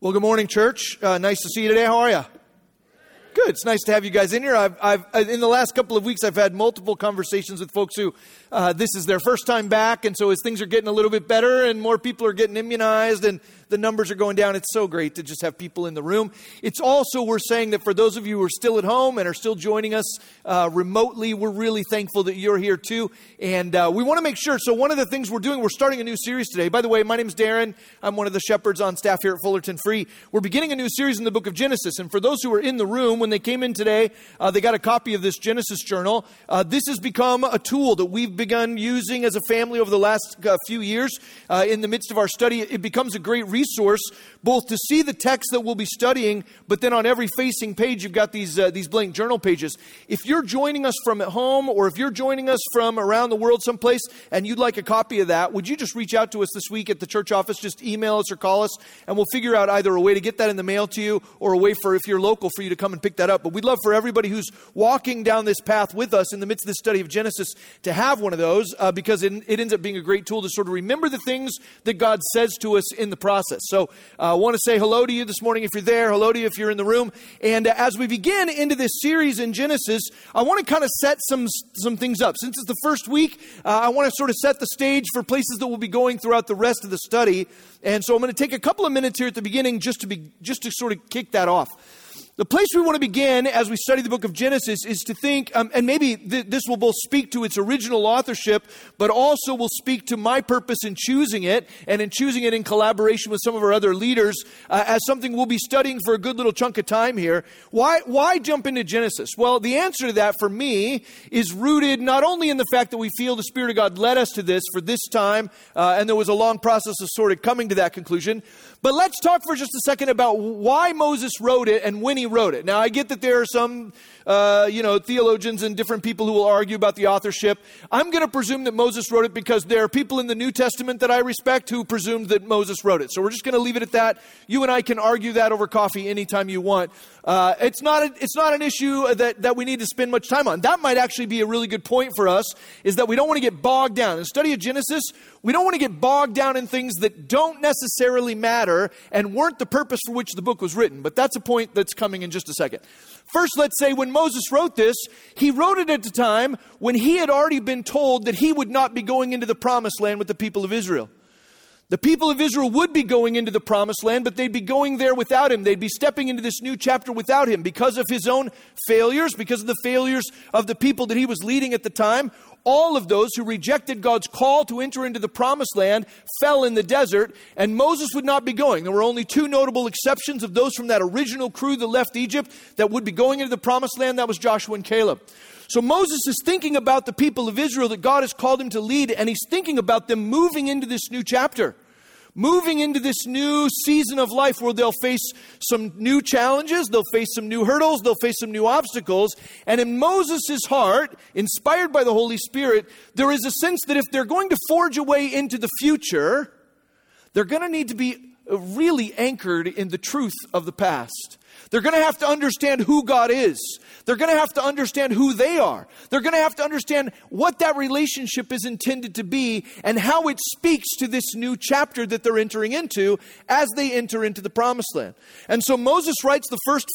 Well, good morning, church. Uh, nice to see you today. How are you? Good. It's nice to have you guys in here. I've, I've, uh, in the last couple of weeks, I've had multiple conversations with folks who uh, this is their first time back, and so as things are getting a little bit better and more people are getting immunized and the numbers are going down. It's so great to just have people in the room. It's also, we're saying that for those of you who are still at home and are still joining us uh, remotely, we're really thankful that you're here too. And uh, we want to make sure. So, one of the things we're doing, we're starting a new series today. By the way, my name is Darren. I'm one of the shepherds on staff here at Fullerton Free. We're beginning a new series in the book of Genesis. And for those who are in the room, when they came in today, uh, they got a copy of this Genesis journal. Uh, this has become a tool that we've begun using as a family over the last uh, few years uh, in the midst of our study. It becomes a great resource both to see the text that we'll be studying, but then on every facing page, you've got these, uh, these blank journal pages. If you're joining us from at home or if you're joining us from around the world someplace and you'd like a copy of that, would you just reach out to us this week at the church office? Just email us or call us, and we'll figure out either a way to get that in the mail to you or a way for, if you're local, for you to come and pick that up. But we'd love for everybody who's walking down this path with us in the midst of this study of Genesis to have one of those uh, because it, it ends up being a great tool to sort of remember the things that God says to us in the process. So I uh, want to say hello to you this morning if you're there. Hello to you if you're in the room. And uh, as we begin into this series in Genesis, I want to kind of set some, some things up. Since it's the first week, uh, I want to sort of set the stage for places that we'll be going throughout the rest of the study. And so I'm going to take a couple of minutes here at the beginning just to be just to sort of kick that off. The place we want to begin as we study the book of Genesis is to think, um, and maybe th- this will both speak to its original authorship, but also will speak to my purpose in choosing it and in choosing it in collaboration with some of our other leaders uh, as something we'll be studying for a good little chunk of time here. Why, why jump into Genesis? Well, the answer to that for me is rooted not only in the fact that we feel the Spirit of God led us to this for this time, uh, and there was a long process of sort of coming to that conclusion, but let's talk for just a second about why Moses wrote it and when he wrote it. Now, I get that there are some, uh, you know, theologians and different people who will argue about the authorship. I'm going to presume that Moses wrote it because there are people in the New Testament that I respect who presumed that Moses wrote it. So we're just going to leave it at that. You and I can argue that over coffee anytime you want. Uh, it's, not a, it's not an issue that, that we need to spend much time on. That might actually be a really good point for us, is that we don't want to get bogged down. In the study of Genesis, we don't want to get bogged down in things that don't necessarily matter and weren't the purpose for which the book was written. But that's a point that's coming in just a second. First, let's say when Moses wrote this, he wrote it at a time when he had already been told that he would not be going into the promised land with the people of Israel. The people of Israel would be going into the promised land, but they'd be going there without him. They'd be stepping into this new chapter without him because of his own failures, because of the failures of the people that he was leading at the time. All of those who rejected God's call to enter into the promised land fell in the desert, and Moses would not be going. There were only two notable exceptions of those from that original crew that left Egypt that would be going into the promised land. That was Joshua and Caleb. So Moses is thinking about the people of Israel that God has called him to lead, and he's thinking about them moving into this new chapter. Moving into this new season of life where they'll face some new challenges, they'll face some new hurdles, they'll face some new obstacles. And in Moses' heart, inspired by the Holy Spirit, there is a sense that if they're going to forge a way into the future, they're going to need to be really anchored in the truth of the past. They're going to have to understand who God is. They're going to have to understand who they are. They're going to have to understand what that relationship is intended to be and how it speaks to this new chapter that they're entering into as they enter into the promised land. And so Moses writes the first,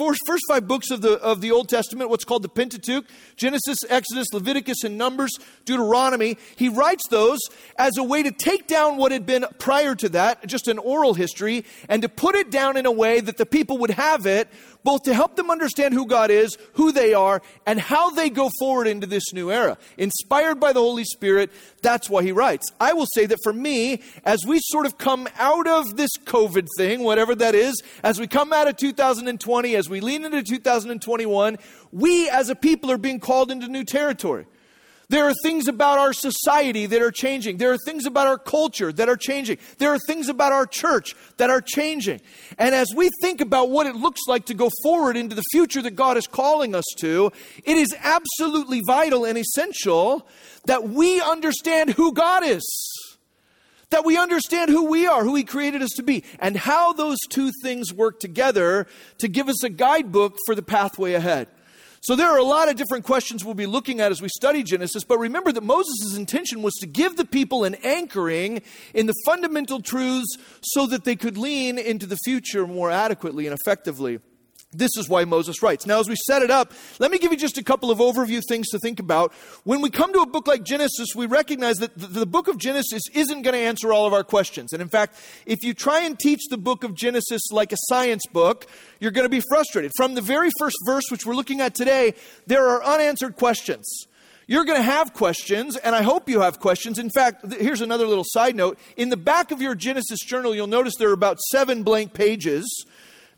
first five books of the, of the Old Testament, what's called the Pentateuch Genesis, Exodus, Leviticus, and Numbers, Deuteronomy. He writes those as a way to take down what had been prior to that, just an oral history, and to put it down in a way that the people would have it, both to help them understand who God is, who they are, and how they go forward into this new era. Inspired by the Holy Spirit, that's why he writes. I will say that for me, as we sort of come out of this COVID thing, whatever that is, as we come out of 2020, as we lean into 2021, we as a people are being called into new territory. There are things about our society that are changing. There are things about our culture that are changing. There are things about our church that are changing. And as we think about what it looks like to go forward into the future that God is calling us to, it is absolutely vital and essential that we understand who God is. That we understand who we are, who He created us to be, and how those two things work together to give us a guidebook for the pathway ahead. So there are a lot of different questions we'll be looking at as we study Genesis, but remember that Moses' intention was to give the people an anchoring in the fundamental truths so that they could lean into the future more adequately and effectively. This is why Moses writes. Now, as we set it up, let me give you just a couple of overview things to think about. When we come to a book like Genesis, we recognize that the book of Genesis isn't going to answer all of our questions. And in fact, if you try and teach the book of Genesis like a science book, you're going to be frustrated. From the very first verse, which we're looking at today, there are unanswered questions. You're going to have questions, and I hope you have questions. In fact, here's another little side note. In the back of your Genesis journal, you'll notice there are about seven blank pages.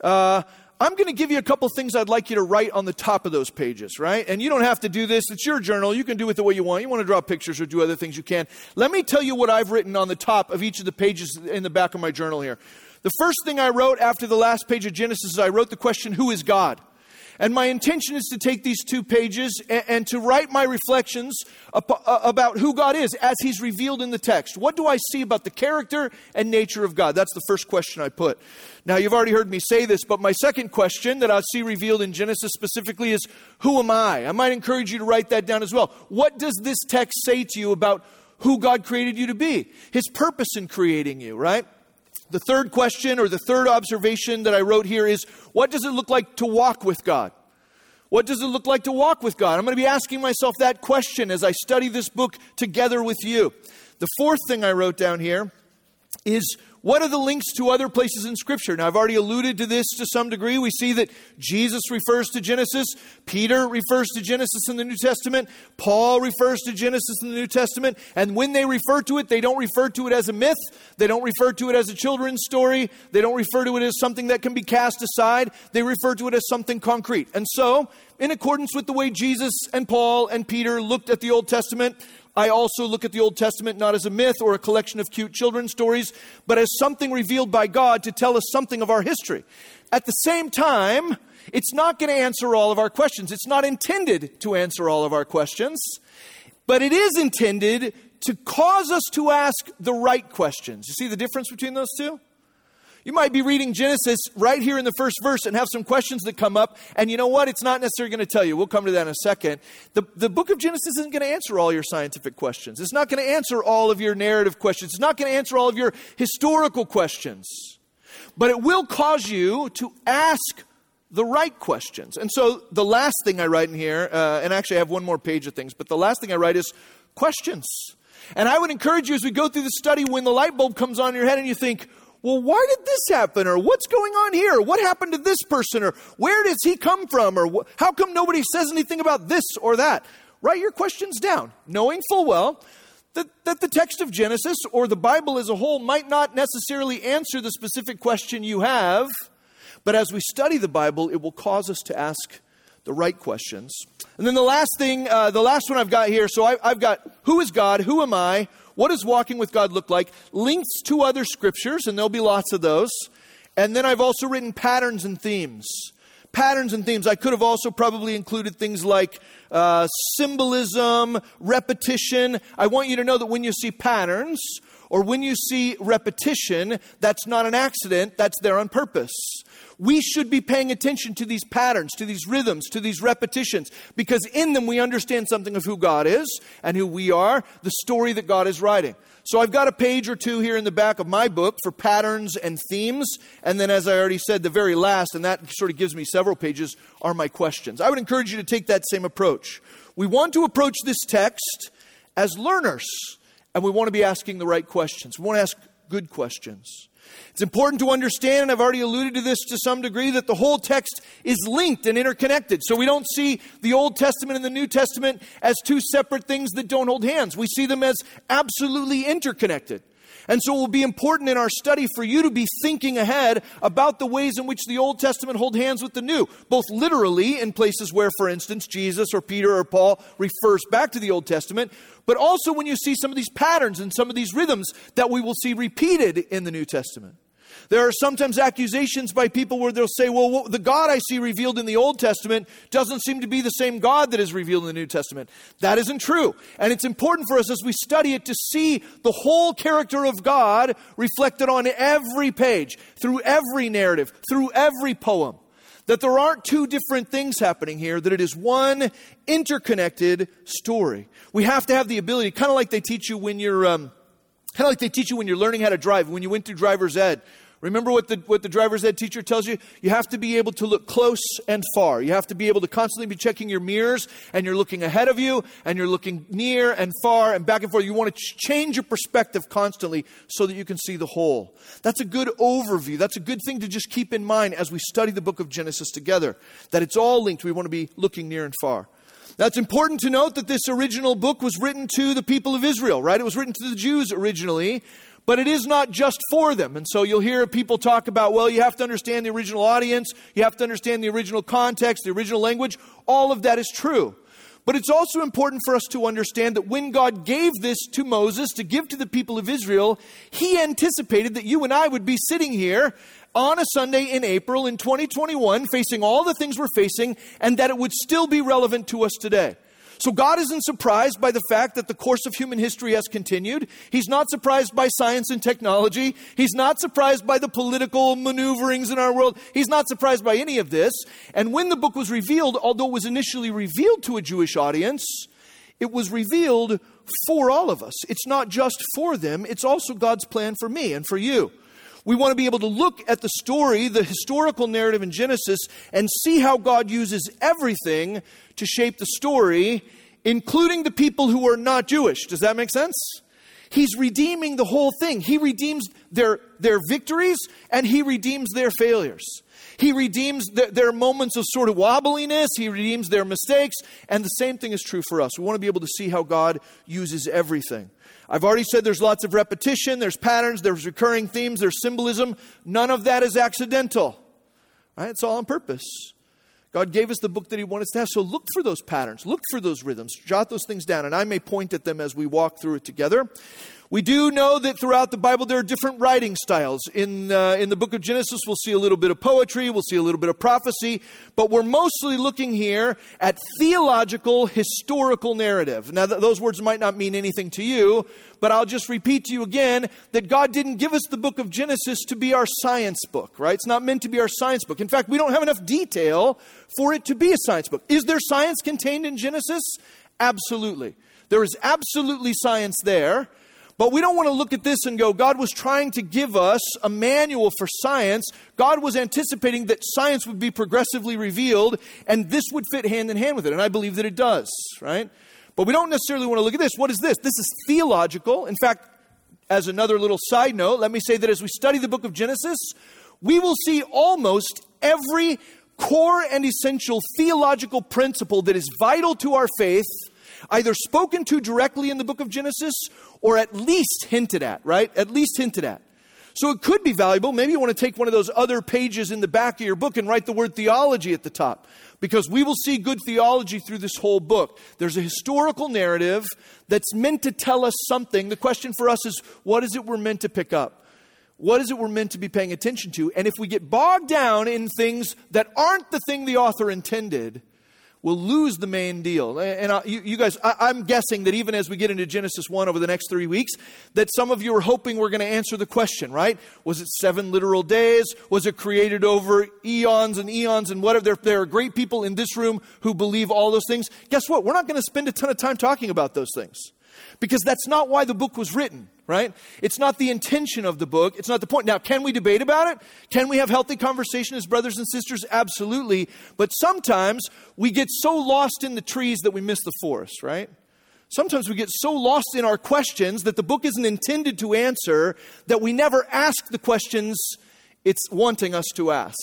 Uh, I'm going to give you a couple things I'd like you to write on the top of those pages, right? And you don't have to do this. It's your journal. You can do it the way you want. You want to draw pictures or do other things, you can. Let me tell you what I've written on the top of each of the pages in the back of my journal here. The first thing I wrote after the last page of Genesis is I wrote the question, Who is God? And my intention is to take these two pages and, and to write my reflections uh, about who God is as He's revealed in the text. What do I see about the character and nature of God? That's the first question I put. Now, you've already heard me say this, but my second question that I see revealed in Genesis specifically is Who am I? I might encourage you to write that down as well. What does this text say to you about who God created you to be? His purpose in creating you, right? The third question or the third observation that I wrote here is what does it look like to walk with God? What does it look like to walk with God? I'm going to be asking myself that question as I study this book together with you. The fourth thing I wrote down here is what are the links to other places in Scripture? Now, I've already alluded to this to some degree. We see that Jesus refers to Genesis, Peter refers to Genesis in the New Testament, Paul refers to Genesis in the New Testament, and when they refer to it, they don't refer to it as a myth, they don't refer to it as a children's story, they don't refer to it as something that can be cast aside, they refer to it as something concrete. And so, in accordance with the way Jesus and Paul and Peter looked at the Old Testament, I also look at the Old Testament not as a myth or a collection of cute children's stories, but as something revealed by God to tell us something of our history. At the same time, it's not going to answer all of our questions. It's not intended to answer all of our questions, but it is intended to cause us to ask the right questions. You see the difference between those two? You might be reading Genesis right here in the first verse and have some questions that come up, and you know what? It's not necessarily going to tell you. We'll come to that in a second. The, the book of Genesis isn't going to answer all your scientific questions, it's not going to answer all of your narrative questions, it's not going to answer all of your historical questions. But it will cause you to ask the right questions. And so the last thing I write in here, uh, and actually I have one more page of things, but the last thing I write is questions. And I would encourage you as we go through the study, when the light bulb comes on your head and you think, well, why did this happen? Or what's going on here? What happened to this person? Or where does he come from? Or how come nobody says anything about this or that? Write your questions down, knowing full well that, that the text of Genesis or the Bible as a whole might not necessarily answer the specific question you have, but as we study the Bible, it will cause us to ask the right questions. And then the last thing, uh, the last one I've got here, so I, I've got who is God? Who am I? What does walking with God look like? Links to other scriptures, and there'll be lots of those. And then I've also written patterns and themes. Patterns and themes. I could have also probably included things like uh, symbolism, repetition. I want you to know that when you see patterns or when you see repetition, that's not an accident, that's there on purpose we should be paying attention to these patterns, to these rhythms, to these repetitions, because in them we understand something of who God is and who we are, the story that God is writing. So I've got a page or two here in the back of my book for patterns and themes. And then, as I already said, the very last, and that sort of gives me several pages, are my questions. I would encourage you to take that same approach. We want to approach this text as learners, and we want to be asking the right questions. We want to ask good questions. It's important to understand, and I've already alluded to this to some degree, that the whole text is linked and interconnected. So we don't see the Old Testament and the New Testament as two separate things that don't hold hands. We see them as absolutely interconnected. And so it will be important in our study for you to be thinking ahead about the ways in which the Old Testament hold hands with the New, both literally in places where, for instance, Jesus or Peter or Paul refers back to the Old Testament, but also when you see some of these patterns and some of these rhythms that we will see repeated in the New Testament. There are sometimes accusations by people where they'll say, well, the God I see revealed in the Old Testament doesn't seem to be the same God that is revealed in the New Testament. That isn't true. And it's important for us as we study it to see the whole character of God reflected on every page, through every narrative, through every poem. That there aren't two different things happening here, that it is one interconnected story. We have to have the ability, kind of like they teach you when you're, um, kind of like they teach you when you're learning how to drive, when you went through driver's ed. Remember what the, what the driver's ed teacher tells you? You have to be able to look close and far. You have to be able to constantly be checking your mirrors and you're looking ahead of you and you're looking near and far and back and forth. You want to change your perspective constantly so that you can see the whole. That's a good overview. That's a good thing to just keep in mind as we study the book of Genesis together, that it's all linked. We want to be looking near and far. That's important to note that this original book was written to the people of Israel, right? It was written to the Jews originally. But it is not just for them. And so you'll hear people talk about, well, you have to understand the original audience, you have to understand the original context, the original language. All of that is true. But it's also important for us to understand that when God gave this to Moses to give to the people of Israel, he anticipated that you and I would be sitting here on a Sunday in April in 2021, facing all the things we're facing, and that it would still be relevant to us today. So God isn't surprised by the fact that the course of human history has continued. He's not surprised by science and technology. He's not surprised by the political maneuverings in our world. He's not surprised by any of this. And when the book was revealed, although it was initially revealed to a Jewish audience, it was revealed for all of us. It's not just for them, it's also God's plan for me and for you. We want to be able to look at the story, the historical narrative in Genesis, and see how God uses everything to shape the story, including the people who are not Jewish. Does that make sense? He's redeeming the whole thing. He redeems their, their victories and he redeems their failures. He redeems the, their moments of sort of wobbliness. He redeems their mistakes. And the same thing is true for us. We want to be able to see how God uses everything. I've already said there's lots of repetition, there's patterns, there's recurring themes, there's symbolism. None of that is accidental. Right? It's all on purpose. God gave us the book that He wanted us to have. So look for those patterns, look for those rhythms, jot those things down, and I may point at them as we walk through it together. We do know that throughout the Bible there are different writing styles. In, uh, in the book of Genesis, we'll see a little bit of poetry, we'll see a little bit of prophecy, but we're mostly looking here at theological, historical narrative. Now, th- those words might not mean anything to you, but I'll just repeat to you again that God didn't give us the book of Genesis to be our science book, right? It's not meant to be our science book. In fact, we don't have enough detail for it to be a science book. Is there science contained in Genesis? Absolutely. There is absolutely science there. But we don't want to look at this and go, God was trying to give us a manual for science. God was anticipating that science would be progressively revealed, and this would fit hand in hand with it. And I believe that it does, right? But we don't necessarily want to look at this. What is this? This is theological. In fact, as another little side note, let me say that as we study the book of Genesis, we will see almost every core and essential theological principle that is vital to our faith either spoken to directly in the book of Genesis or at least hinted at, right? At least hinted at. So it could be valuable. Maybe you want to take one of those other pages in the back of your book and write the word theology at the top because we will see good theology through this whole book. There's a historical narrative that's meant to tell us something. The question for us is what is it we're meant to pick up? What is it we're meant to be paying attention to? And if we get bogged down in things that aren't the thing the author intended, will lose the main deal. And you, you, guys, I, am guessing that even as we get into Genesis 1 over the next three weeks, that some of you are hoping we're going to answer the question, right? Was it seven literal days? Was it created over eons and eons and whatever? There, there are great people in this room who believe all those things. Guess what? We're not going to spend a ton of time talking about those things because that's not why the book was written right? It's not the intention of the book. It's not the point. Now, can we debate about it? Can we have healthy conversation as brothers and sisters? Absolutely. But sometimes we get so lost in the trees that we miss the forest, right? Sometimes we get so lost in our questions that the book isn't intended to answer that we never ask the questions it's wanting us to ask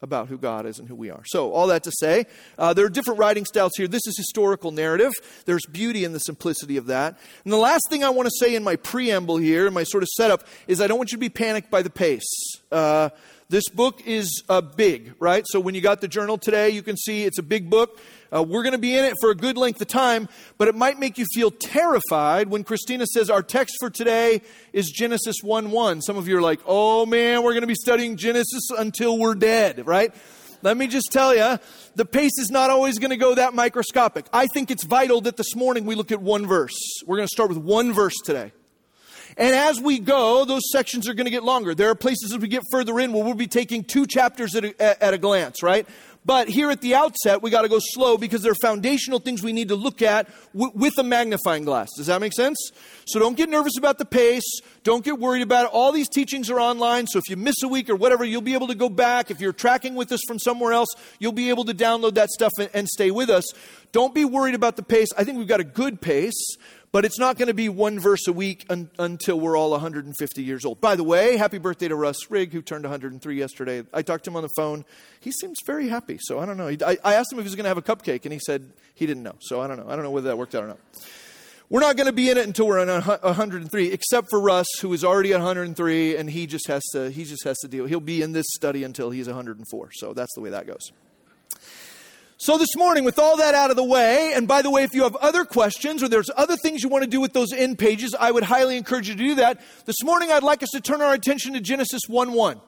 about who God is and who we are. So, all that to say, uh, there are different writing styles here. This is historical narrative. There's beauty in the simplicity of that. And the last thing I want to say in my preamble here, in my sort of setup, is I don't want you to be panicked by the pace. Uh, this book is uh, big, right? So when you got the journal today, you can see it's a big book. Uh, we're going to be in it for a good length of time, but it might make you feel terrified when Christina says our text for today is Genesis 1 1. Some of you are like, oh man, we're going to be studying Genesis until we're dead, right? Let me just tell you, the pace is not always going to go that microscopic. I think it's vital that this morning we look at one verse. We're going to start with one verse today. And as we go, those sections are going to get longer. There are places as we get further in where we'll be taking two chapters at a, at a glance, right? But here at the outset, we got to go slow because there are foundational things we need to look at w- with a magnifying glass. Does that make sense? So don't get nervous about the pace. Don't get worried about it. All these teachings are online, so if you miss a week or whatever, you'll be able to go back. If you're tracking with us from somewhere else, you'll be able to download that stuff and, and stay with us. Don't be worried about the pace. I think we've got a good pace. But it's not going to be one verse a week un- until we're all 150 years old. By the way, happy birthday to Russ Rigg, who turned 103 yesterday. I talked to him on the phone. He seems very happy, so I don't know. I, I asked him if he was going to have a cupcake, and he said he didn't know. So I don't know. I don't know whether that worked out or not. We're not going to be in it until we're on 103, except for Russ, who is already 103, and he just has to he just has to deal. He'll be in this study until he's 104. So that's the way that goes. So, this morning, with all that out of the way, and by the way, if you have other questions or there's other things you want to do with those end pages, I would highly encourage you to do that. This morning, I'd like us to turn our attention to Genesis 1 1.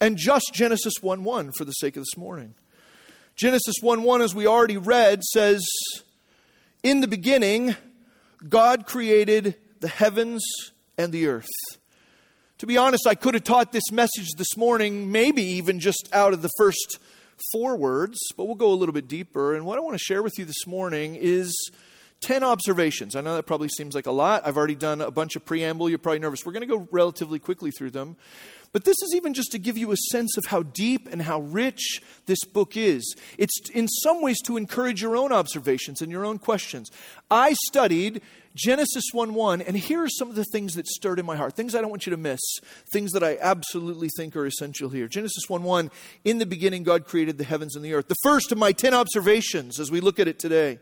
And just Genesis 1 1 for the sake of this morning. Genesis 1 1, as we already read, says, In the beginning, God created the heavens and the earth. To be honest, I could have taught this message this morning, maybe even just out of the first four words, but we'll go a little bit deeper. And what I want to share with you this morning is 10 observations. I know that probably seems like a lot. I've already done a bunch of preamble. You're probably nervous. We're going to go relatively quickly through them. But this is even just to give you a sense of how deep and how rich this book is. It's in some ways to encourage your own observations and your own questions. I studied Genesis 1 1, and here are some of the things that stirred in my heart, things I don't want you to miss, things that I absolutely think are essential here. Genesis 1 1, in the beginning, God created the heavens and the earth. The first of my 10 observations as we look at it today.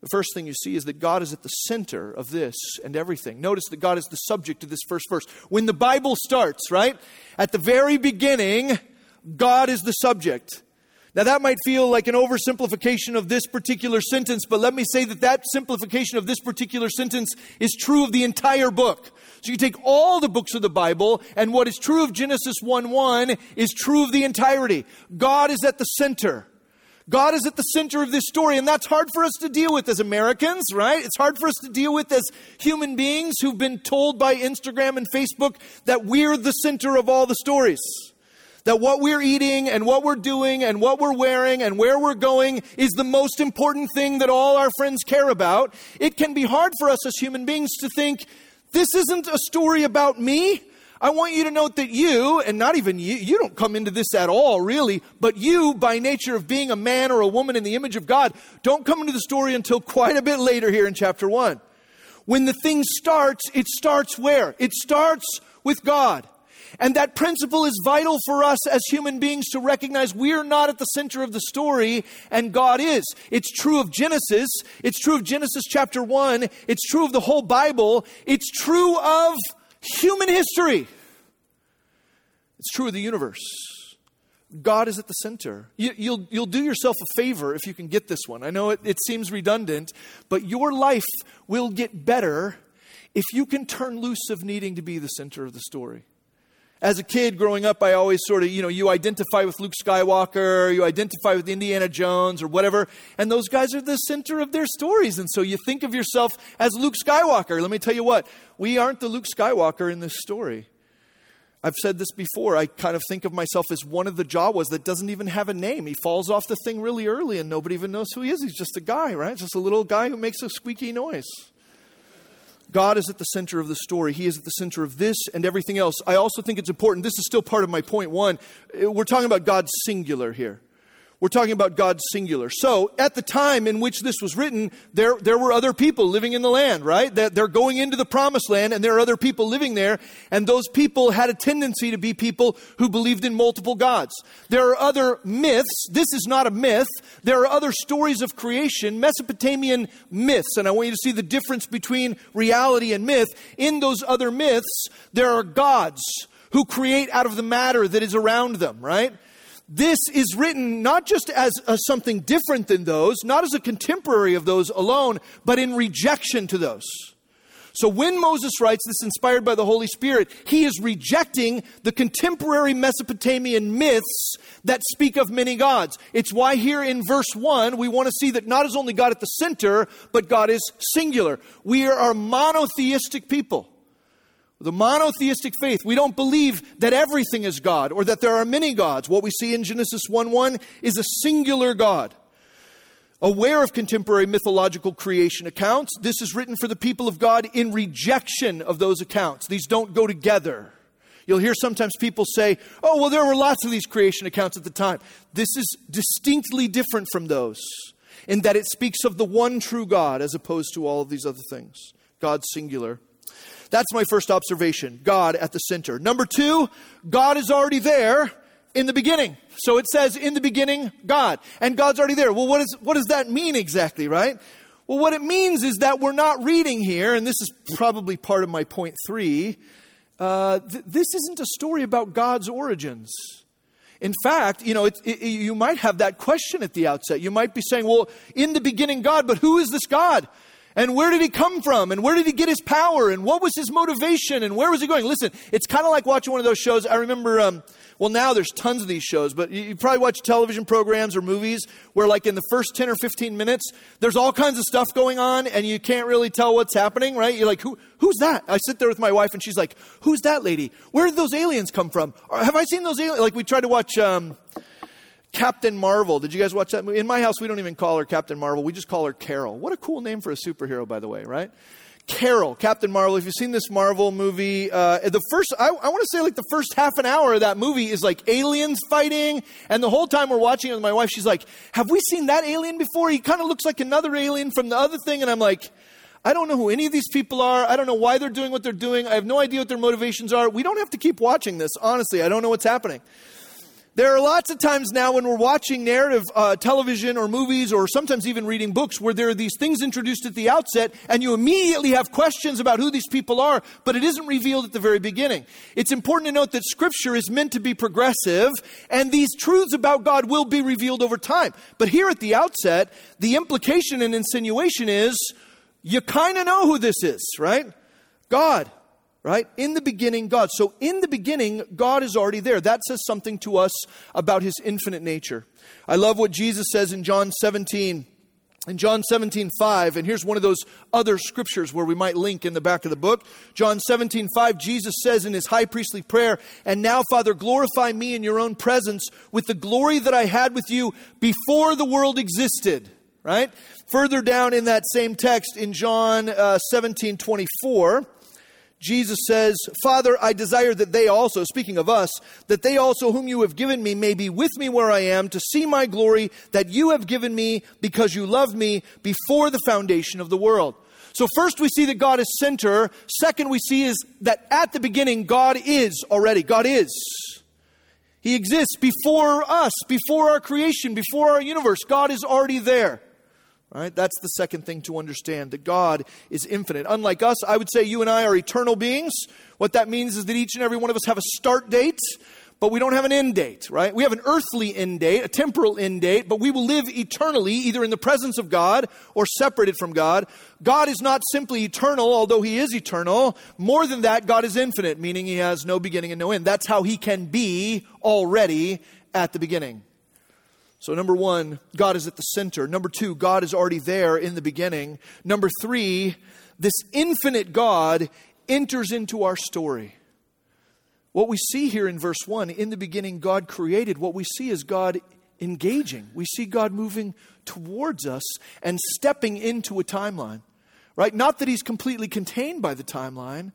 The first thing you see is that God is at the center of this and everything. Notice that God is the subject of this first verse. When the Bible starts, right? At the very beginning, God is the subject. Now, that might feel like an oversimplification of this particular sentence, but let me say that that simplification of this particular sentence is true of the entire book. So you take all the books of the Bible, and what is true of Genesis 1 1 is true of the entirety. God is at the center. God is at the center of this story, and that's hard for us to deal with as Americans, right? It's hard for us to deal with as human beings who've been told by Instagram and Facebook that we're the center of all the stories. That what we're eating and what we're doing and what we're wearing and where we're going is the most important thing that all our friends care about. It can be hard for us as human beings to think, this isn't a story about me. I want you to note that you, and not even you, you don't come into this at all, really, but you, by nature of being a man or a woman in the image of God, don't come into the story until quite a bit later here in chapter 1. When the thing starts, it starts where? It starts with God. And that principle is vital for us as human beings to recognize we're not at the center of the story and God is. It's true of Genesis. It's true of Genesis chapter 1. It's true of the whole Bible. It's true of human history. It's true of the universe. God is at the center. You, will you'll, you'll do yourself a favor if you can get this one. I know it, it seems redundant, but your life will get better if you can turn loose of needing to be the center of the story. As a kid growing up, I always sort of, you know, you identify with Luke Skywalker, you identify with Indiana Jones or whatever, and those guys are the center of their stories. And so you think of yourself as Luke Skywalker. Let me tell you what, we aren't the Luke Skywalker in this story. I've said this before. I kind of think of myself as one of the Jawas that doesn't even have a name. He falls off the thing really early and nobody even knows who he is. He's just a guy, right? Just a little guy who makes a squeaky noise. God is at the center of the story. He is at the center of this and everything else. I also think it's important. This is still part of my point one. We're talking about God singular here. We're talking about God singular. So, at the time in which this was written, there, there were other people living in the land, right? That they're going into the promised land and there are other people living there. And those people had a tendency to be people who believed in multiple gods. There are other myths. This is not a myth. There are other stories of creation, Mesopotamian myths. And I want you to see the difference between reality and myth. In those other myths, there are gods who create out of the matter that is around them, right? This is written not just as a, something different than those, not as a contemporary of those alone, but in rejection to those. So when Moses writes this inspired by the Holy Spirit, he is rejecting the contemporary Mesopotamian myths that speak of many gods. It's why here in verse 1, we want to see that not is only God at the center, but God is singular. We are a monotheistic people. The monotheistic faith, we don't believe that everything is God or that there are many gods. What we see in Genesis 1 1 is a singular God. Aware of contemporary mythological creation accounts, this is written for the people of God in rejection of those accounts. These don't go together. You'll hear sometimes people say, oh, well, there were lots of these creation accounts at the time. This is distinctly different from those in that it speaks of the one true God as opposed to all of these other things. God singular. That's my first observation God at the center. Number two, God is already there in the beginning. So it says, in the beginning, God. And God's already there. Well, what, is, what does that mean exactly, right? Well, what it means is that we're not reading here, and this is probably part of my point three. Uh, th- this isn't a story about God's origins. In fact, you know, it, it, you might have that question at the outset. You might be saying, well, in the beginning, God, but who is this God? And where did he come from? And where did he get his power? And what was his motivation? And where was he going? Listen, it's kind of like watching one of those shows. I remember, um, well, now there's tons of these shows, but you, you, probably watch television programs or movies where, like, in the first 10 or 15 minutes, there's all kinds of stuff going on and you can't really tell what's happening, right? You're like, Who, who's that? I sit there with my wife and she's like, who's that lady? Where did those aliens come from? Or, have I seen those aliens? Like, we tried to watch, um, Captain Marvel. Did you guys watch that movie? In my house, we don't even call her Captain Marvel. We just call her Carol. What a cool name for a superhero, by the way, right? Carol, Captain Marvel. If you've seen this Marvel movie, uh, the first, I, I want to say like the first half an hour of that movie is like aliens fighting. And the whole time we're watching it with my wife, she's like, Have we seen that alien before? He kind of looks like another alien from the other thing. And I'm like, I don't know who any of these people are. I don't know why they're doing what they're doing. I have no idea what their motivations are. We don't have to keep watching this, honestly. I don't know what's happening. There are lots of times now when we're watching narrative uh, television or movies or sometimes even reading books where there are these things introduced at the outset and you immediately have questions about who these people are, but it isn't revealed at the very beginning. It's important to note that Scripture is meant to be progressive and these truths about God will be revealed over time. But here at the outset, the implication and insinuation is you kind of know who this is, right? God right? In the beginning, God. So, in the beginning, God is already there. That says something to us about his infinite nature. I love what Jesus says in John 17. In John 17, 5, and here's one of those other scriptures where we might link in the back of the book. John 17, 5, Jesus says in his high priestly prayer, And now, Father, glorify me in your own presence with the glory that I had with you before the world existed. Right? Further down in that same text in John uh, 17, 24, Jesus says, Father, I desire that they also, speaking of us, that they also, whom you have given me, may be with me where I am to see my glory that you have given me because you loved me before the foundation of the world. So, first we see that God is center. Second, we see is that at the beginning, God is already. God is. He exists before us, before our creation, before our universe. God is already there. Right? That's the second thing to understand that God is infinite. Unlike us, I would say you and I are eternal beings. What that means is that each and every one of us have a start date, but we don't have an end date, right? We have an earthly end date, a temporal end date, but we will live eternally either in the presence of God or separated from God. God is not simply eternal, although He is eternal. More than that, God is infinite, meaning He has no beginning and no end. That's how He can be already at the beginning. So, number one, God is at the center. Number two, God is already there in the beginning. Number three, this infinite God enters into our story. What we see here in verse 1, in the beginning, God created. What we see is God engaging. We see God moving towards us and stepping into a timeline, right? Not that He's completely contained by the timeline,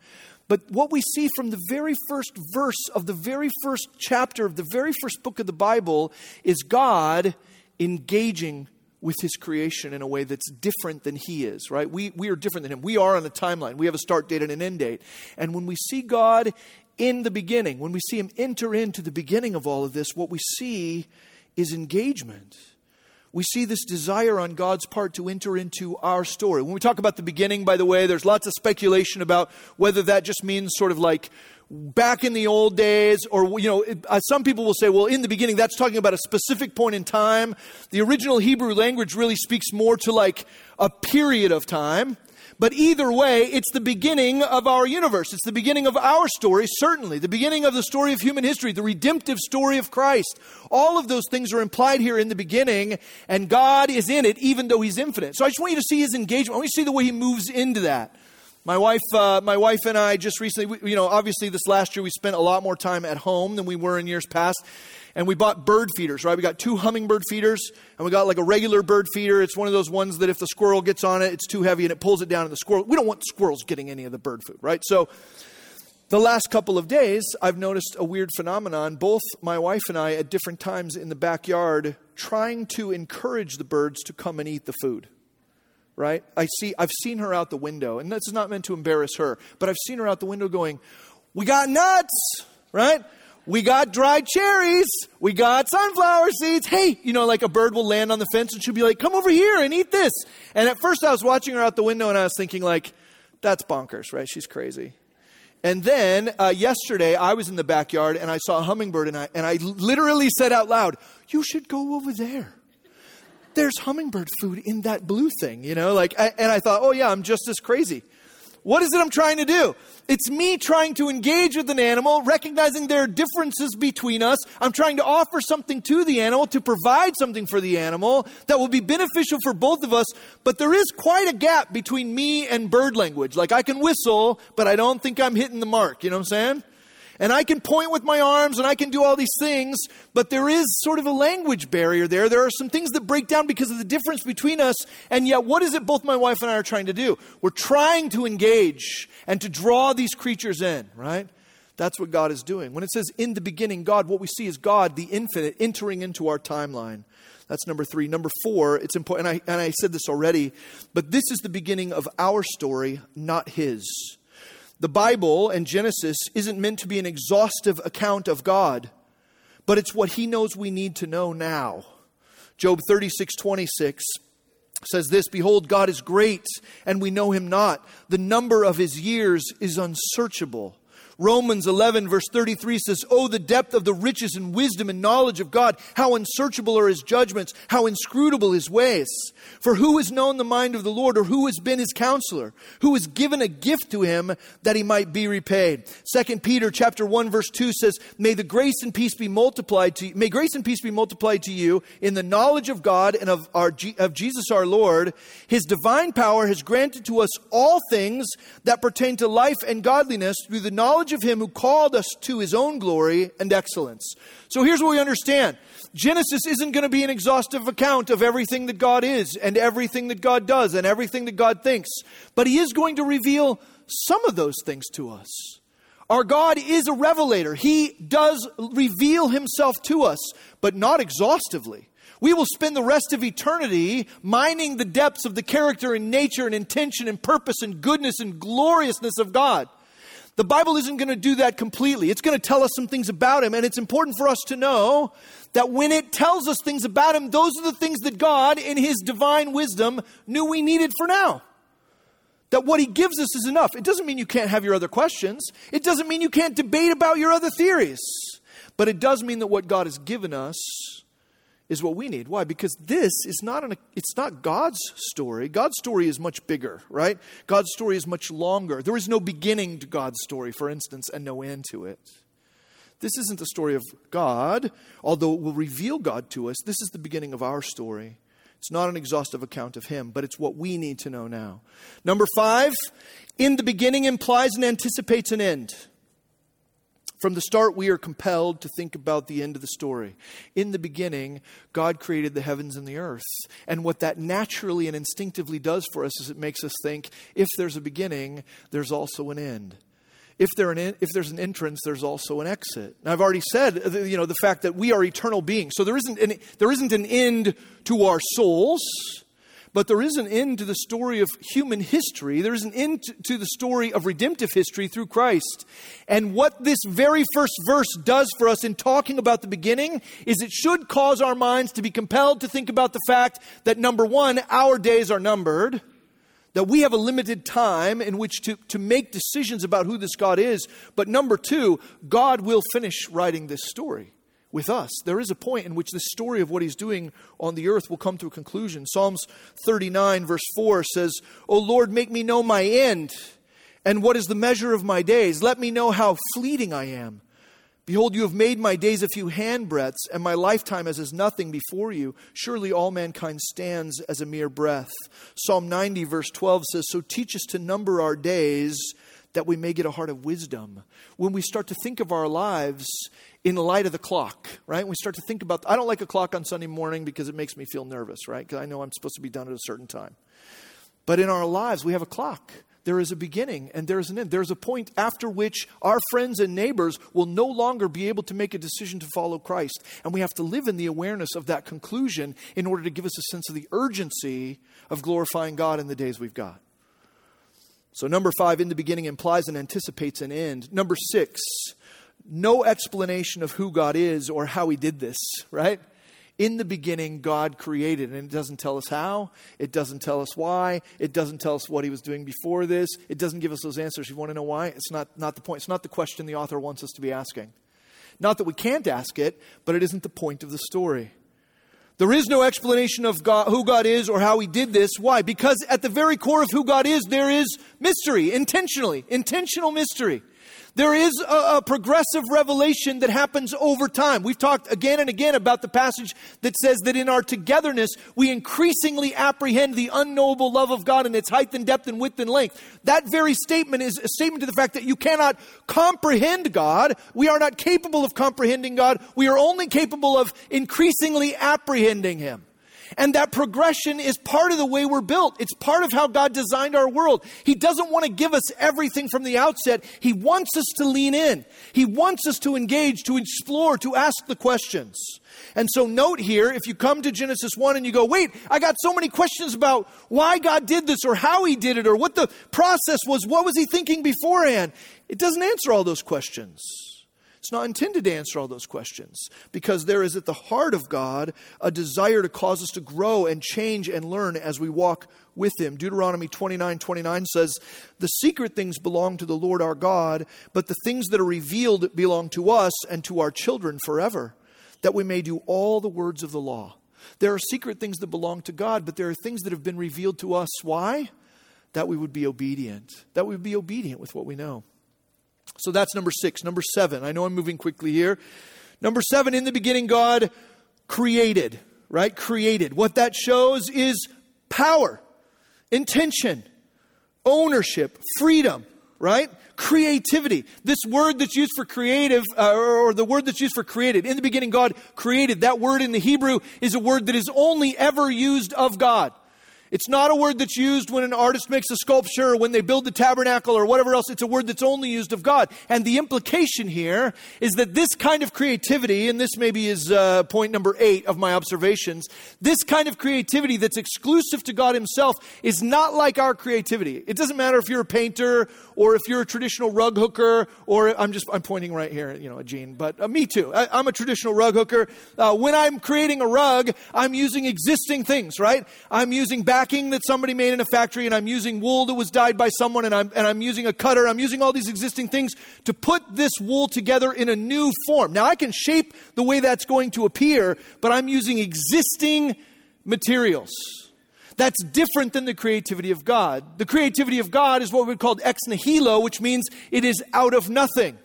but what we see from the very first verse of the very first chapter of the very first book of the Bible is God engaging with his creation in a way that's different than he is, right? We, we are different than him. We are on a timeline. We have a start date and an end date. And when we see God in the beginning, when we see him enter into the beginning of all of this, what we see is engagement we see this desire on God's part to enter into our story. When we talk about the beginning, by the way, there's lots of speculation about whether that just means sort of like back in the old days, or, you know, uh, some people will say, well, in the beginning, that's talking about a specific point in time. The original Hebrew language really speaks more to like a period of time. But either way, it's the beginning of our universe. It's the beginning of our story, certainly. The beginning of the story of human history, the redemptive story of Christ. All of those things are implied here in the beginning, and God is in it, even though He's infinite. So I just want you to see His engagement. I want you to see the way He moves into that. My wife, uh, my wife and I just recently, we, you know, obviously this last year we spent a lot more time at home than we were in years past. And we bought bird feeders, right? We got two hummingbird feeders, and we got like a regular bird feeder. It's one of those ones that if the squirrel gets on it, it's too heavy and it pulls it down, and the squirrel, we don't want squirrels getting any of the bird food, right? So the last couple of days, I've noticed a weird phenomenon. Both my wife and I, at different times in the backyard, trying to encourage the birds to come and eat the food right? I see, I've seen her out the window, and this is not meant to embarrass her, but I've seen her out the window going, We got nuts, right? We got dried cherries. We got sunflower seeds. Hey, you know, like a bird will land on the fence and she'll be like, come over here and eat this. And at first I was watching her out the window and I was thinking, like, that's bonkers, right? She's crazy. And then uh, yesterday I was in the backyard and I saw a hummingbird and I, and I literally said out loud, you should go over there there's hummingbird food in that blue thing, you know? Like, I, and I thought, oh yeah, I'm just as crazy. What is it I'm trying to do? It's me trying to engage with an animal, recognizing there are differences between us. I'm trying to offer something to the animal, to provide something for the animal that will be beneficial for both of us. But there is quite a gap between me and bird language. Like I can whistle, but I don't think I'm hitting the mark. You know what I'm saying? And I can point with my arms and I can do all these things, but there is sort of a language barrier there. There are some things that break down because of the difference between us. And yet, what is it both my wife and I are trying to do? We're trying to engage and to draw these creatures in, right? That's what God is doing. When it says in the beginning, God, what we see is God, the infinite, entering into our timeline. That's number three. Number four, it's important, and I, and I said this already, but this is the beginning of our story, not His. The Bible and Genesis isn't meant to be an exhaustive account of God, but it's what he knows we need to know now. Job 36 26 says this Behold, God is great, and we know him not. The number of his years is unsearchable. Romans 11, verse 33 says, Oh, the depth of the riches and wisdom and knowledge of God! How unsearchable are his judgments, how inscrutable his ways. For who has known the mind of the Lord, or who has been his counselor? Who has given a gift to him that he might be repaid? 2 Peter chapter 1, verse 2 says, May the grace and peace be multiplied to you, may grace and peace be multiplied to you in the knowledge of God and of, our, of Jesus our Lord. His divine power has granted to us all things that pertain to life and godliness through the knowledge knowledge of him who called us to his own glory and excellence. So here's what we understand Genesis isn't going to be an exhaustive account of everything that God is and everything that God does and everything that God thinks, but he is going to reveal some of those things to us. Our God is a revelator. He does reveal himself to us, but not exhaustively. We will spend the rest of eternity mining the depths of the character and nature and intention and purpose and goodness and gloriousness of God. The Bible isn't going to do that completely. It's going to tell us some things about him, and it's important for us to know that when it tells us things about him, those are the things that God, in his divine wisdom, knew we needed for now. That what he gives us is enough. It doesn't mean you can't have your other questions, it doesn't mean you can't debate about your other theories. But it does mean that what God has given us is what we need. Why? Because this is not an it's not God's story. God's story is much bigger, right? God's story is much longer. There is no beginning to God's story, for instance, and no end to it. This isn't the story of God, although it will reveal God to us. This is the beginning of our story. It's not an exhaustive account of Him, but it's what we need to know now. Number five, in the beginning implies and anticipates an end. From the start, we are compelled to think about the end of the story. In the beginning, God created the heavens and the earth. And what that naturally and instinctively does for us is it makes us think if there's a beginning, there's also an end. If, there an in, if there's an entrance, there's also an exit. Now, I've already said, uh, you know, the fact that we are eternal beings. So there isn't an, there isn't an end to our souls. But there is an end to the story of human history. There is an end to the story of redemptive history through Christ. And what this very first verse does for us in talking about the beginning is it should cause our minds to be compelled to think about the fact that number one, our days are numbered that we have a limited time in which to, to make decisions about who this God is. But number two, God will finish writing this story with us. There is a point in which the story of what he's doing on the earth will come to a conclusion. Psalms 39, verse 4 says, O Lord, make me know my end and what is the measure of my days. Let me know how fleeting I am. Behold, you have made my days a few handbreadths, and my lifetime as is nothing before you. Surely all mankind stands as a mere breath. Psalm 90, verse 12 says, So teach us to number our days that we may get a heart of wisdom. When we start to think of our lives in light of the clock, right? We start to think about, I don't like a clock on Sunday morning because it makes me feel nervous, right? Because I know I'm supposed to be done at a certain time. But in our lives, we have a clock there is a beginning and there is an end. There's a point after which our friends and neighbors will no longer be able to make a decision to follow Christ. And we have to live in the awareness of that conclusion in order to give us a sense of the urgency of glorifying God in the days we've got. So, number five, in the beginning, implies and anticipates an end. Number six, no explanation of who God is or how he did this, right? In the beginning, God created, and it doesn't tell us how, it doesn't tell us why, it doesn't tell us what He was doing before this, it doesn't give us those answers. You want to know why? It's not, not the point, it's not the question the author wants us to be asking. Not that we can't ask it, but it isn't the point of the story. There is no explanation of God, who God is or how He did this. Why? Because at the very core of who God is, there is mystery, intentionally, intentional mystery. There is a, a, progressive revelation that happens over time. We've talked again and again about the passage that says that in our togetherness, we increasingly apprehend the unknowable love of God in its height and depth and width and length. That very statement is a statement to the fact that you cannot comprehend God. We are not capable of comprehending God. We are only capable of increasingly apprehending Him. And that progression is part of the way we're built. It's part of how God designed our world. He doesn't want to give us everything from the outset. He wants us to lean in. He wants us to engage, to explore, to ask the questions. And so, note here if you come to Genesis 1 and you go, wait, I got so many questions about why God did this or how He did it or what the process was, what was He thinking beforehand? It doesn't answer all those questions. It's not intended to answer all those questions because there is at the heart of God a desire to cause us to grow and change and learn as we walk with Him. Deuteronomy 29 29 says, The secret things belong to the Lord our God, but the things that are revealed belong to us and to our children forever, that we may do all the words of the law. There are secret things that belong to God, but there are things that have been revealed to us. Why? That we would be obedient. That we would be obedient with what we know. So that's number six. Number seven, I know I'm moving quickly here. Number seven, in the beginning, God created, right? Created. What that shows is power, intention, ownership, freedom, right? Creativity. This word that's used for creative, uh, or the word that's used for created. In the beginning, God created. That word in the Hebrew is a word that is only ever used of God. It's not a word that's used when an artist makes a sculpture or when they build the tabernacle or whatever else. It's a word that's only used of God. And the implication here is that this kind of creativity, and this maybe is uh, point number eight of my observations, this kind of creativity that's exclusive to God Himself is not like our creativity. It doesn't matter if you're a painter or if you're a traditional rug hooker or I'm just, I'm pointing right here, you know, a Gene, but uh, me too. I, am a traditional rug hooker. Uh, when I'm creating a rug, I'm using existing things, right? I'm using backing that somebody made in a factory, and I'm using wool that was dyed by someone, and I'm, and I'm using a cutter. I'm using all these existing things to put this wool together in a new form. Now, I can shape the way that's going to appear, but I'm using existing materials. That's different than the creativity of God. The creativity of God is what we call ex nihilo, which means it is out of nothing.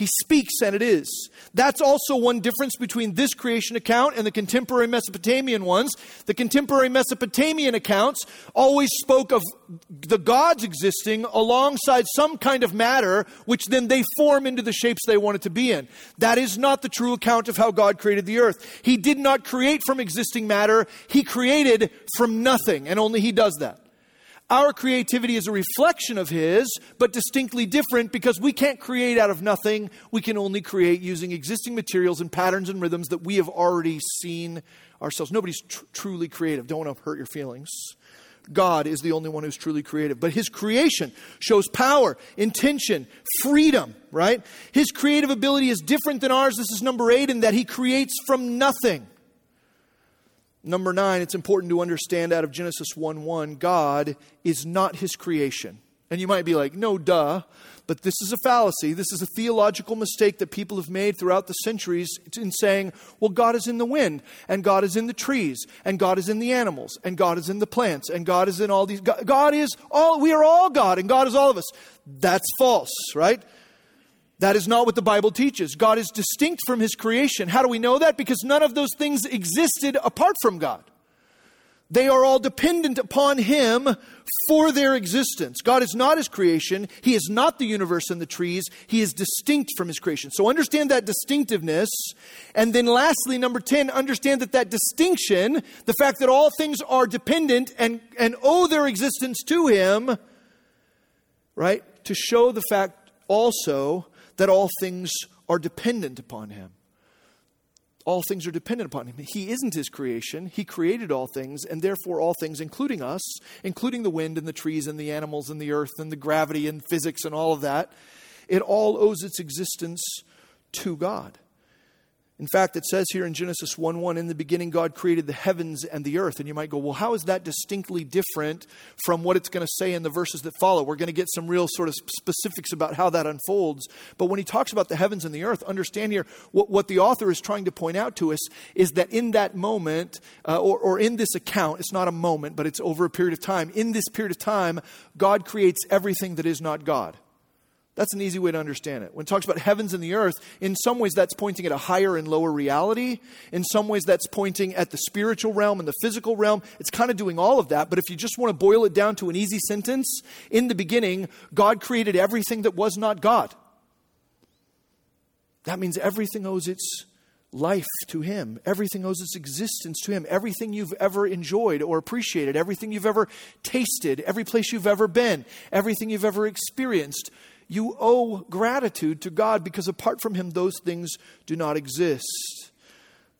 He speaks and it is. That's also one difference between this creation account and the contemporary Mesopotamian ones. The contemporary Mesopotamian accounts always spoke of the gods existing alongside some kind of matter, which then they form into the shapes they wanted to be in. That is not the true account of how God created the earth. He did not create from existing matter, He created from nothing, and only He does that. Our creativity is a reflection of His, but distinctly different because we can't create out of nothing. We can only create using existing materials and patterns and rhythms that we have already seen ourselves. Nobody's tr- truly creative. Don't want to hurt your feelings. God is the only one who's truly creative. But His creation shows power, intention, freedom, right? His creative ability is different than ours. This is number eight in that He creates from nothing. Number nine, it's important to understand out of Genesis 1 1, God is not his creation. And you might be like, no, duh. But this is a fallacy. This is a theological mistake that people have made throughout the centuries in saying, well, God is in the wind, and God is in the trees, and God is in the animals, and God is in the plants, and God is in all these. God is all, we are all God, and God is all of us. That's false, right? That is not what the Bible teaches. God is distinct from his creation. How do we know that? Because none of those things existed apart from God. They are all dependent upon Him for their existence. God is not His creation. He is not the universe and the trees. He is distinct from His creation. So understand that distinctiveness. And then lastly, number 10, understand that that distinction, the fact that all things are dependent and, and owe their existence to Him, right? To show the fact also that all things are dependent upon Him all things are dependent upon him. He isn't his creation. He created all things, and therefore all things, including us, including the wind and the trees and the animals and the earth and the gravity and physics and all of that, it all owes its existence to God. In fact, it says here in Genesis 1 1, in the beginning, God created the heavens and the earth. And you might go, well, how is that distinctly different from what it's going to say in the verses that follow? We're going to get some real sort of specifics about how that unfolds. But when he talks about the heavens and the earth, understand here what, what the author is trying to point out to us is that in that moment, uh, or, or in this account, it's not a moment, but it's over a period of time. In this period of time, God creates everything that is not God. That's an easy way to understand it. When it talks about heavens and the earth, in some ways that's pointing at a higher and lower reality. In some ways that's pointing at the spiritual realm and the physical realm. It's kind of doing all of that. But if you just want to boil it down to an easy sentence, in the beginning, God created everything that was not God. That means everything owes its life to Him. Everything owes its existence to Him. Everything you've ever enjoyed or appreciated, everything you've ever tasted, every place you've ever been, everything you've ever experienced you owe gratitude to God because apart from Him, those things do not exist.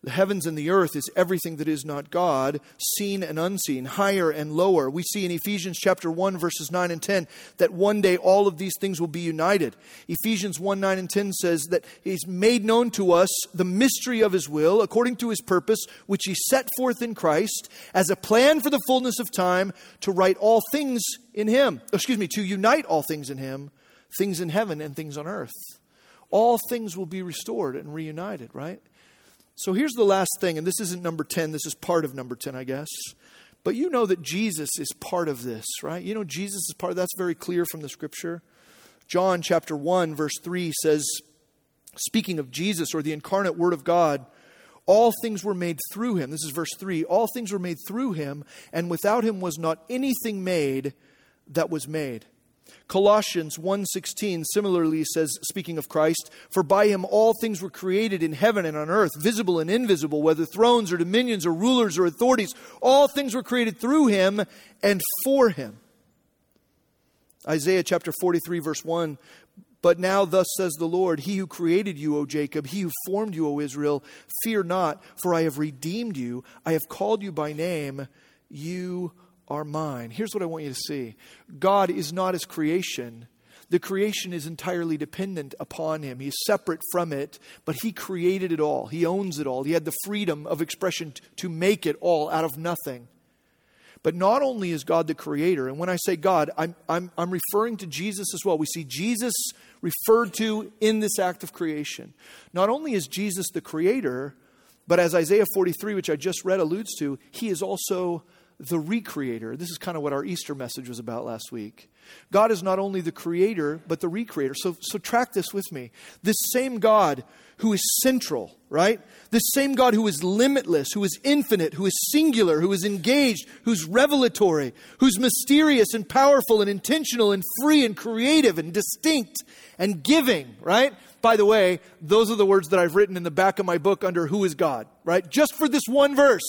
The heavens and the earth is everything that is not God, seen and unseen, higher and lower. We see in Ephesians chapter 1 verses 9 and 10 that one day all of these things will be united. Ephesians 1 9 and 10 says that he's made known to us the mystery of his will according to his purpose which he set forth in Christ as a plan for the fullness of time to write all things in him. Excuse me, to unite all things in him things in heaven and things on earth. All things will be restored and reunited, right? So here's the last thing, and this isn't number 10, this is part of number 10, I guess. But you know that Jesus is part of this, right? You know Jesus is part of that's very clear from the scripture. John chapter 1 verse 3 says speaking of Jesus or the incarnate word of God, all things were made through him. This is verse 3. All things were made through him, and without him was not anything made that was made. Colossians 1:16 similarly says speaking of Christ, for by him all things were created in heaven and on earth, visible and invisible, whether thrones or dominions or rulers or authorities, all things were created through him and for him. Isaiah chapter 43 verse 1 but now, thus says the Lord, He who created you, O Jacob, He who formed you, O Israel, fear not, for I have redeemed you. I have called you by name. You are mine. Here's what I want you to see God is not his creation. The creation is entirely dependent upon him. He's separate from it, but he created it all. He owns it all. He had the freedom of expression to make it all out of nothing. But not only is God the creator, and when I say God, I'm, I'm, I'm referring to Jesus as well. We see Jesus referred to in this act of creation. Not only is Jesus the creator, but as Isaiah 43, which I just read, alludes to, he is also the recreator. This is kind of what our Easter message was about last week. God is not only the creator, but the recreator. So, so track this with me. This same God who is central, right? This same God who is limitless, who is infinite, who is singular, who is engaged, who's revelatory, who's mysterious and powerful and intentional and free and creative and distinct and giving, right? By the way, those are the words that I've written in the back of my book under Who is God, right? Just for this one verse.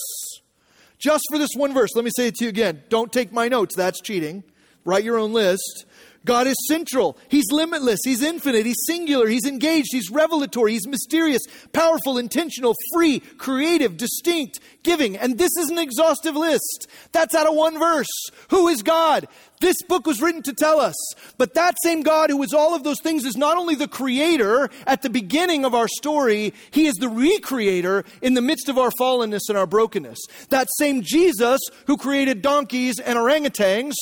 Just for this one verse, let me say it to you again. Don't take my notes, that's cheating. Write your own list. God is central. He's limitless. He's infinite. He's singular. He's engaged. He's revelatory. He's mysterious, powerful, intentional, free, creative, distinct, giving. And this is an exhaustive list. That's out of one verse. Who is God? This book was written to tell us. But that same God who is all of those things is not only the creator at the beginning of our story, he is the recreator in the midst of our fallenness and our brokenness. That same Jesus who created donkeys and orangutans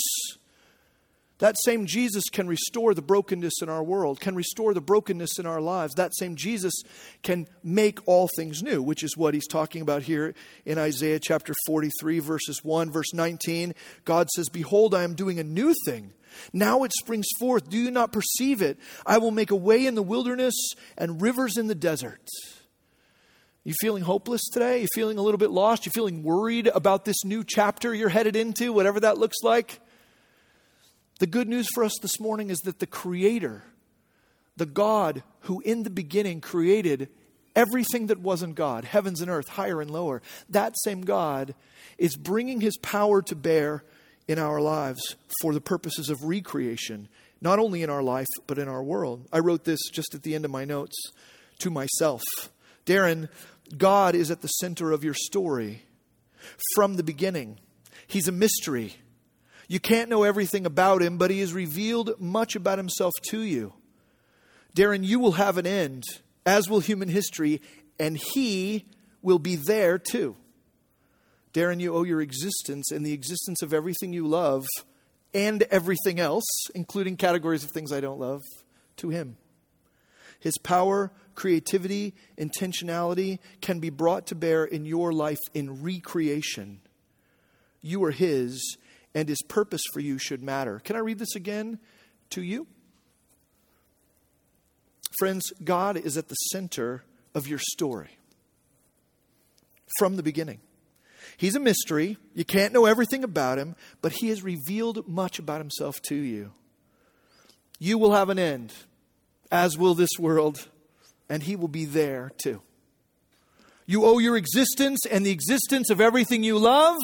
That same Jesus can restore the brokenness in our world, can restore the brokenness in our lives. That same Jesus can make all things new, which is what he's talking about here in Isaiah chapter 43, verses 1, verse 19. God says, Behold, I am doing a new thing. Now it springs forth. Do you not perceive it? I will make a way in the wilderness and rivers in the desert. You feeling hopeless today? You feeling a little bit lost? You feeling worried about this new chapter you're headed into, whatever that looks like? The good news for us this morning is that the Creator, the God who in the beginning created everything that wasn't God, heavens and earth, higher and lower, that same God is bringing His power to bear in our lives for the purposes of recreation, not only in our life, but in our world. I wrote this just at the end of my notes to myself. Darren, God is at the center of your story from the beginning. He's a mystery. You can't know everything about him, but he has revealed much about himself to you. Darren, you will have an end, as will human history, and he will be there too. Darren, you owe your existence and the existence of everything you love and everything else, including categories of things I don't love, to him. His power, creativity, intentionality can be brought to bear in your life in recreation. You are his, and his purpose for you should matter. Can I read this again to you? Friends, God is at the center of your story from the beginning. He's a mystery. You can't know everything about him, but he has revealed much about himself to you. You will have an end, as will this world, and he will be there too. You owe your existence and the existence of everything you love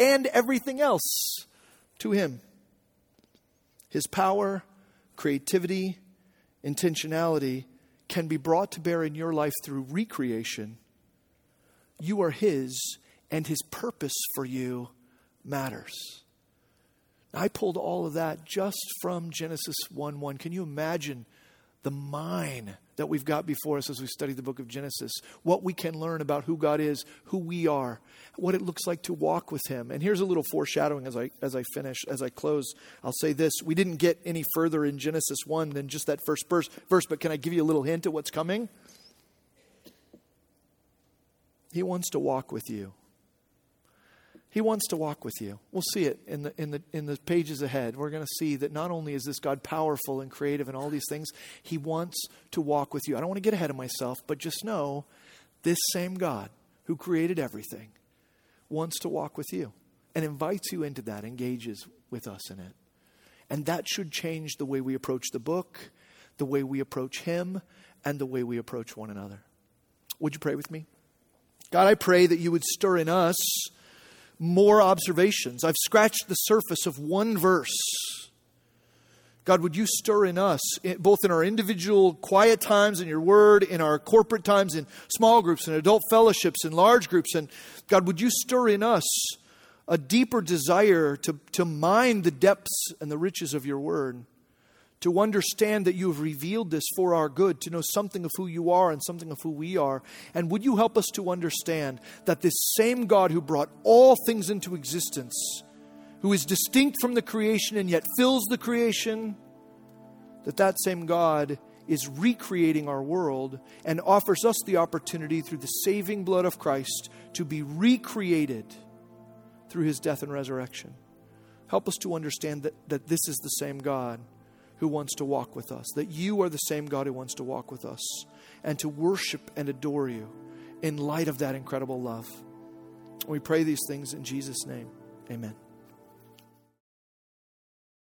and everything else to Him. His power, creativity, intentionality can be brought to bear in your life through recreation. You are His, and His purpose for you matters. I pulled all of that just from Genesis 1 1. Can you imagine the mine that we've got before us as we study the book of Genesis, what we can learn about who God is, who we are, what it looks like to walk with Him. And here's a little foreshadowing as I, as I finish, as I close. I'll say this. We didn't get any further in Genesis 1 than just that first verse, verse but can I give you a little hint at what's coming? He wants to walk with you. He wants to walk with you. We'll see it in the, in the, in the pages ahead. We're going to see that not only is this God powerful and creative and all these things, He wants to walk with you. I don't want to get ahead of myself, but just know this same God who created everything wants to walk with you and invites you into that, engages with us in it. And that should change the way we approach the book, the way we approach Him, and the way we approach one another. Would you pray with me? God, I pray that you would stir in us more observations. I've scratched the surface of one verse. God, would you stir in us, both in our individual quiet times in your word, in our corporate times, in small groups, in adult fellowships, in large groups, and God, would you stir in us a deeper desire to, to mine the depths and the riches of your word? To understand that you have revealed this for our good, to know something of who you are and something of who we are. And would you help us to understand that this same God who brought all things into existence, who is distinct from the creation and yet fills the creation, that that same God is recreating our world and offers us the opportunity through the saving blood of Christ to be recreated through his death and resurrection. Help us to understand that, that this is the same God who wants to walk with us, that you are the same God who wants to walk with us, and to worship and adore you in light of that incredible love. We pray these things in Jesus' name. Amen.